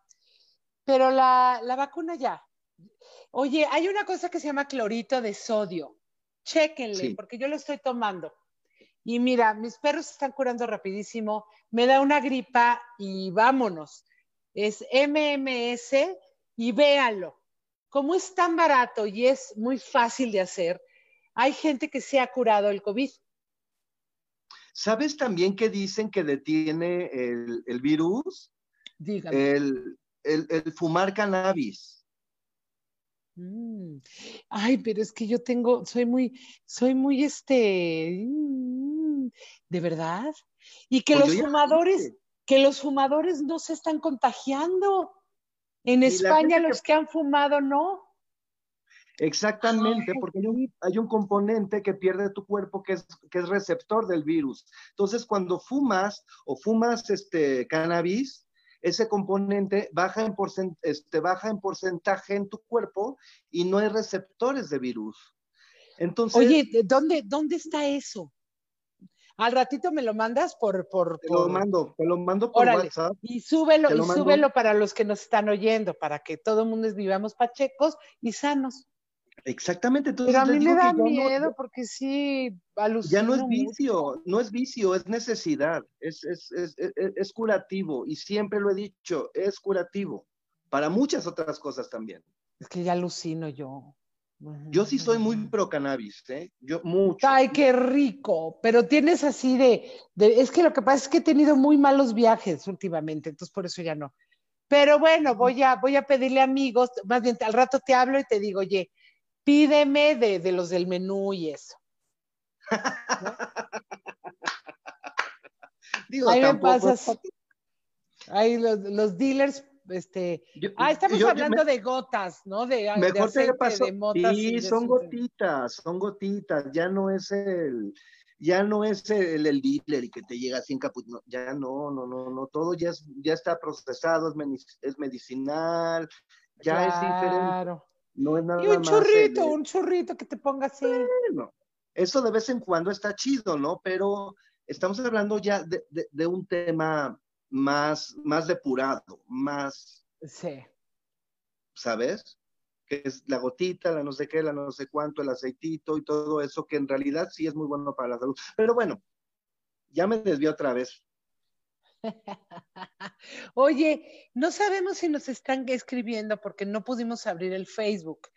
Speaker 2: pero la, la vacuna ya. Oye, hay una cosa que se llama clorito de sodio Chéquenle, porque yo lo estoy tomando. Y mira, mis perros están curando rapidísimo, me da una gripa y vámonos. Es MMS y véanlo. Como es tan barato y es muy fácil de hacer, hay gente que se ha curado el COVID.
Speaker 1: ¿Sabes también que dicen que detiene el, virus?
Speaker 2: Dígame.
Speaker 1: el fumar cannabis.
Speaker 2: Mm. Ay, pero es que yo tengo, soy muy, soy muy este, mm, de verdad. Y que pues los fumadores, que los fumadores no se están contagiando. En España los que... han fumado no.
Speaker 1: Exactamente, porque hay un, componente que pierde tu cuerpo que es, que es receptor del virus. Entonces, cuando fumas o fumas este cannabis, ese componente baja en, este, baja en porcentaje en tu cuerpo y no hay receptores de virus. Entonces,
Speaker 2: Oye, ¿dónde, ¿dónde está eso? Al ratito me lo mandas por... por,
Speaker 1: te lo mando, te lo mando por WhatsApp.
Speaker 2: Y súbelo, y súbelo para los que nos están oyendo, para que todo el mundo vivamos pachecos y sanos.
Speaker 1: Exactamente.
Speaker 2: Pero a mí me da miedo porque sí,
Speaker 1: Ya no es vicio, no es vicio, es necesidad, es, es, es, es, curativo y siempre lo he dicho, es curativo para muchas otras cosas también.
Speaker 2: Es que ya alucino yo.
Speaker 1: Yo sí soy muy pro cannabis, ¿eh? Yo mucho.
Speaker 2: Ay, qué rico. Pero tienes así de, de, es que lo que pasa es que he tenido muy malos viajes últimamente, entonces por eso ya no. Pero bueno, voy a, voy a pedirle amigos, más bien al rato te hablo y te digo, oye, pídeme de, los del menú y eso.
Speaker 1: Digo, Ahí me pasas.
Speaker 2: Ahí los, dealers, este. ah, estamos hablando de gotas, ¿no? De,
Speaker 1: mejor de aceite, de motas. Sí, son gotitas, son gotitas. Ya no es el, ya no es el, el dealer y que te llega sin caput, ya no, no, no, no, todo ya es, ya está procesado, es, medicinal, ya es diferente. No es nada
Speaker 2: y un churrito, un churrito que te ponga así.
Speaker 1: Bueno, eso de vez en cuando está chido, ¿no? Pero estamos hablando ya de, un tema más, más depurado, más.
Speaker 2: Sí.
Speaker 1: ¿Sabes? Que es la gotita, la no sé qué, la no sé cuánto, el aceitito y todo eso, que en realidad sí es muy bueno para la salud. Pero bueno, ya me desvió otra vez.
Speaker 2: Oye, no sabemos si nos están escribiendo porque no pudimos abrir el Facebook.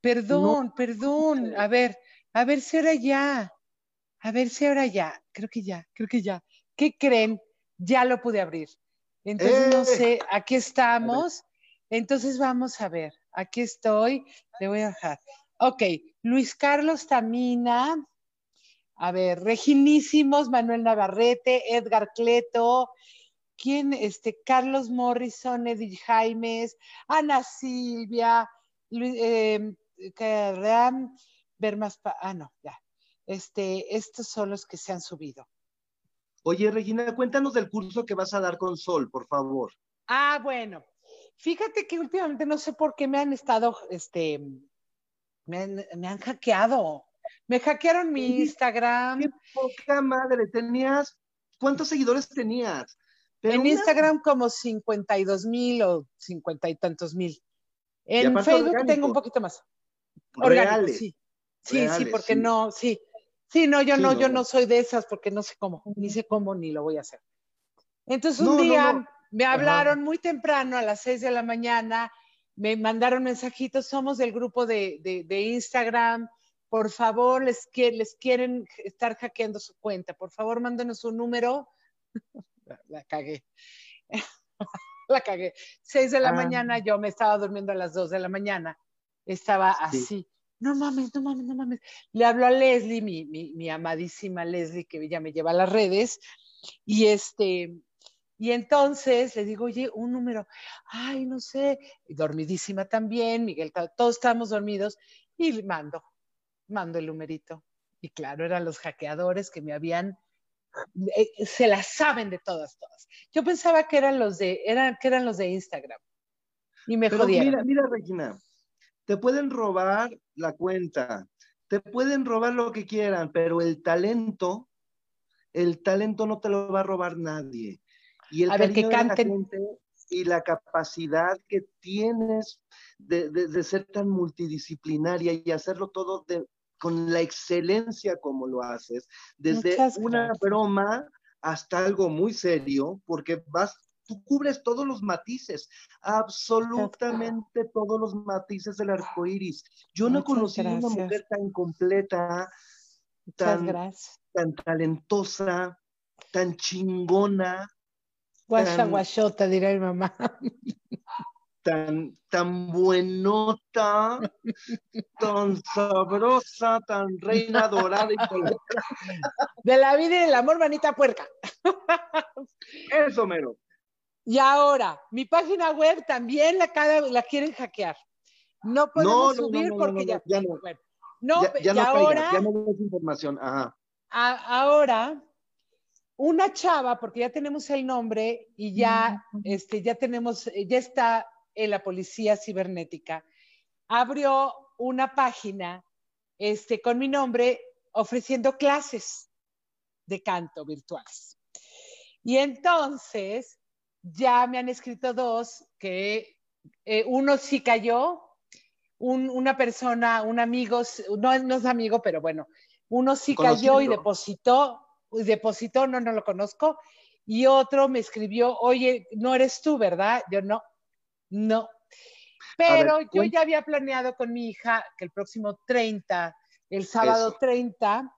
Speaker 2: Perdón, perdón. A ver, a ver si ahora ya. A ver si ahora ya. Creo que ya, creo que ya. ¿Qué creen? Ya lo pude abrir. Entonces, no sé, ¡Eh! aquí estamos. Entonces, vamos a ver. Aquí estoy. Le voy a dejar. Ok, Luis Carlos Tamina. A ver, Reginísimos, Manuel Navarrete, Edgar Cleto, ¿quién? Este, Carlos Morrison, Edith Jaimes, Ana Silvia, eh, ver más, ah, no, ya. Este, estos son los que se han subido.
Speaker 1: Oye, Regina, cuéntanos del curso que vas a dar con Sol, por favor.
Speaker 2: Ah, bueno. Fíjate que últimamente no sé por qué me han estado, este, me han, hackeado. Me hackearon mi Instagram.
Speaker 1: Qué poca madre, tenías, ¿cuántos seguidores tenías?
Speaker 2: en Instagram como 52 mil o 50 y tantos mil. En Facebook tengo un poquito más.
Speaker 1: Reales.
Speaker 2: sí. Sí, sí, porque no, sí. Sí, no, yo no, yo no soy de esas porque no sé cómo, ni sé cómo ni lo voy a hacer. Entonces un día me hablaron muy temprano a las 6 de la mañana, me mandaron mensajitos, somos del grupo de, de, Instagram, por favor, les, les quieren estar hackeando su cuenta, por favor, mándenos un número. la, cagué. la cagué. 6 de la ah. mañana, yo me estaba durmiendo a las 2 de la mañana, estaba así no mames, no mames, no mames. Le hablo a Leslie, mi, mi, amadísima Leslie, que ya me lleva a las redes, y este, y entonces le digo, oye, un número, ay, no sé, dormidísima también, Miguel, todos estábamos dormidos, y mando, mando el numerito. Y claro, eran los hackeadores que me habían, eh, se la saben de todas, todas. Yo pensaba que eran los de, eran, que eran los de Instagram. Y me jodieron.
Speaker 1: Mira, mira, Regina, te pueden robar la cuenta, te pueden robar lo que quieran, pero el talento, el talento no te lo va a robar nadie. Y el
Speaker 2: a ver, que canten.
Speaker 1: y la capacidad que tienes de, ser tan multidisciplinaria y hacerlo todo con la excelencia como lo haces, desde una broma hasta algo muy serio, porque vas tú cubres todos los matices, absolutamente todos los matices del arco iris. Yo no conocí a una mujer tan completa, tan, tan talentosa, tan chingona.
Speaker 2: Guasha guachota, dirá mi mamá.
Speaker 1: Tan, tan buenota, tan sabrosa, tan reina dorada y
Speaker 2: De la vida y del amor, manita puerca.
Speaker 1: Eso, mero.
Speaker 2: Y ahora, mi página web también la, cada, la quieren hackear. No podemos subir porque ya,
Speaker 1: ya, no. no, ya, no ahora, ya no información. Ajá.
Speaker 2: ahora, una chava, porque ya tenemos el nombre y ya, este, ya tenemos, ya está en la policía cibernética, abrió una página este, con mi nombre ofreciendo clases de canto virtuales. Y entonces, ya me han escrito dos que eh, uno sí cayó, una persona, un amigo, no, no, es amigo, pero bueno, uno sí cayó y depositó, y depositó, no, no lo conozco, y otro me escribió, oye, no eres tú, ¿verdad? Yo no, no. Pero yo ya había planeado con mi hija que el próximo 30, el sábado 30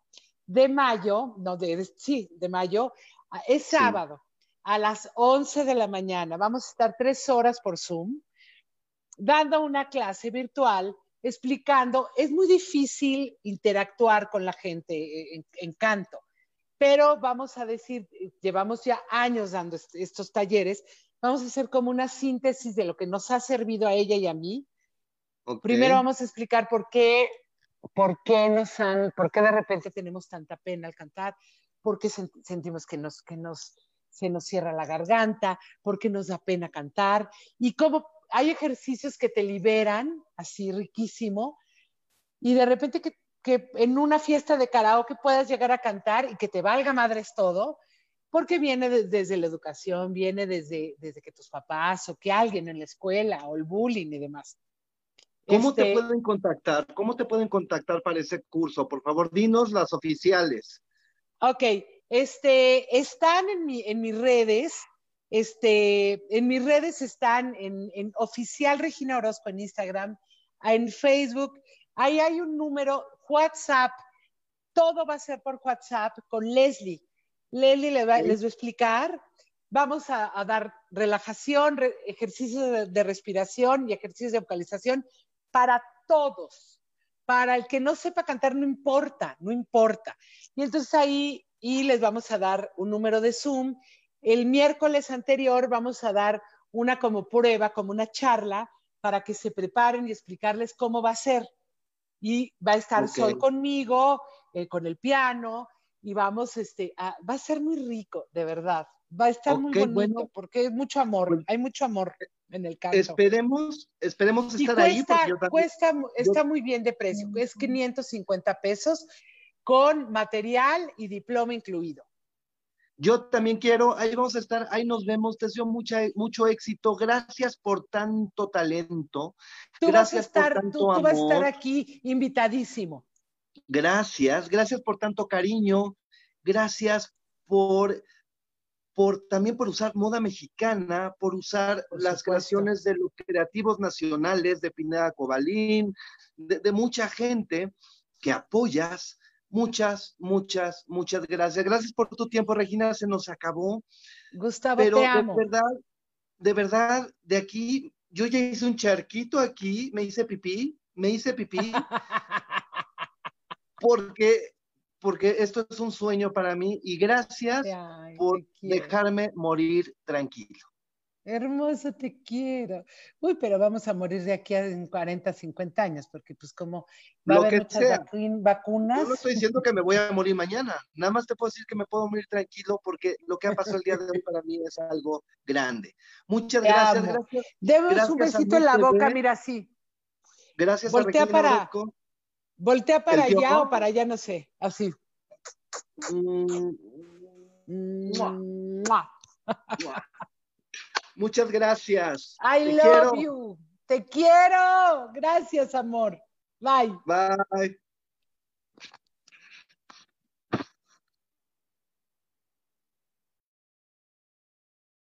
Speaker 2: de mayo, no, de, sí, de mayo, es sábado a las 11 de la mañana. Vamos a estar tres horas por Zoom dando una clase virtual explicando. Es muy difícil interactuar con la gente en, canto, pero vamos a decir, llevamos ya años dando estos talleres. Vamos a hacer como una síntesis de lo que nos ha servido a ella y a mí. Primero vamos a explicar por qué, por qué nos han, por qué de repente tenemos tanta pena al cantar, por qué sentimos que nos, que nos se nos cierra la garganta, porque nos da pena cantar y cómo hay ejercicios que te liberan, así riquísimo, y de repente que, en una fiesta de karaoke puedas llegar a cantar y que te valga madres todo, porque viene desde la educación, viene desde, desde que tus papás o que alguien en la escuela o el bullying y demás.
Speaker 1: ¿Cómo te este pueden contactar? ¿Cómo te pueden contactar para ese curso? Por favor, dinos las oficiales.
Speaker 2: Ok, este, están en, mi, en mis redes, este, en mis redes están en, en, oficial Regina Orozco en Instagram, en Facebook, ahí hay un número, WhatsApp, todo va a ser por WhatsApp con Leslie. Leslie les va, a explicar, vamos a, dar relajación, ejercicios de, respiración y ejercicios de vocalización para todos. Para el que no sepa cantar, no importa, no importa. Y entonces ahí y les vamos a dar un número de Zoom. El miércoles anterior vamos a dar una como prueba, como una charla, para que se preparen y explicarles cómo va a ser. Y va a estar Sol conmigo, eh, con el piano, y vamos, este, va a ser muy rico, de verdad. Va a estar muy bonito, porque es mucho amor, hay mucho amor. en el canto.
Speaker 1: Esperemos, esperemos estar ahí.
Speaker 2: cuesta,
Speaker 1: porque yo también-
Speaker 2: cuesta, está muy bien de precio, es 550 pesos con material y diploma incluido.
Speaker 1: Yo también quiero, ahí vamos a estar, ahí nos vemos, te deseo mucha, mucho éxito, gracias por tanto talento,
Speaker 2: Tú
Speaker 1: Gracias
Speaker 2: vas a
Speaker 1: por
Speaker 2: estar,
Speaker 1: tanto
Speaker 2: tú, tú vas a estar aquí invitadísimo.
Speaker 1: Gracias, gracias por tanto cariño, gracias por, por también por usar moda mexicana, por usar
Speaker 2: Por
Speaker 1: las creaciones de los creativos nacionales, de Pineda Cobalín, de, de mucha gente que apoyas. Muchas, muchas, muchas gracias. Gracias por tu tiempo, Regina. Se nos acabó.
Speaker 2: Gustavo,
Speaker 1: pero
Speaker 2: te
Speaker 1: de verdad, de verdad, de aquí, yo ya hice un charquito aquí, me hice pipí, me hice pipí, porque, porque esto es un sueño para mí y gracias
Speaker 2: Ay,
Speaker 1: por dejarme morir tranquilo.
Speaker 2: Hermoso, te quiero. Uy, pero vamos a morir de aquí a en 40, 50 años, porque pues como va
Speaker 1: Lo
Speaker 2: a haber
Speaker 1: que
Speaker 2: muchas
Speaker 1: sea.
Speaker 2: vacunas.
Speaker 1: Yo no estoy diciendo que me voy a morir mañana, nada más te puedo decir que me puedo morir tranquilo porque lo que ha pasado el día de hoy para mí es algo grande. Muchas
Speaker 2: Te
Speaker 1: gracias, gracias,
Speaker 2: Demos un besito en la
Speaker 1: bebé.
Speaker 2: boca, mira así.
Speaker 1: gracias
Speaker 2: Voltea
Speaker 1: a Regina
Speaker 2: para-
Speaker 1: Orozco.
Speaker 2: Voltea para
Speaker 1: ¿El
Speaker 2: allá o para allá, no sé. Así.
Speaker 1: Mm,
Speaker 2: Mua.
Speaker 1: Mua. Muchas gracias.
Speaker 2: I
Speaker 1: Te
Speaker 2: love
Speaker 1: quiero.
Speaker 2: you. Te quiero. Gracias, amor. Bye.
Speaker 1: Bye.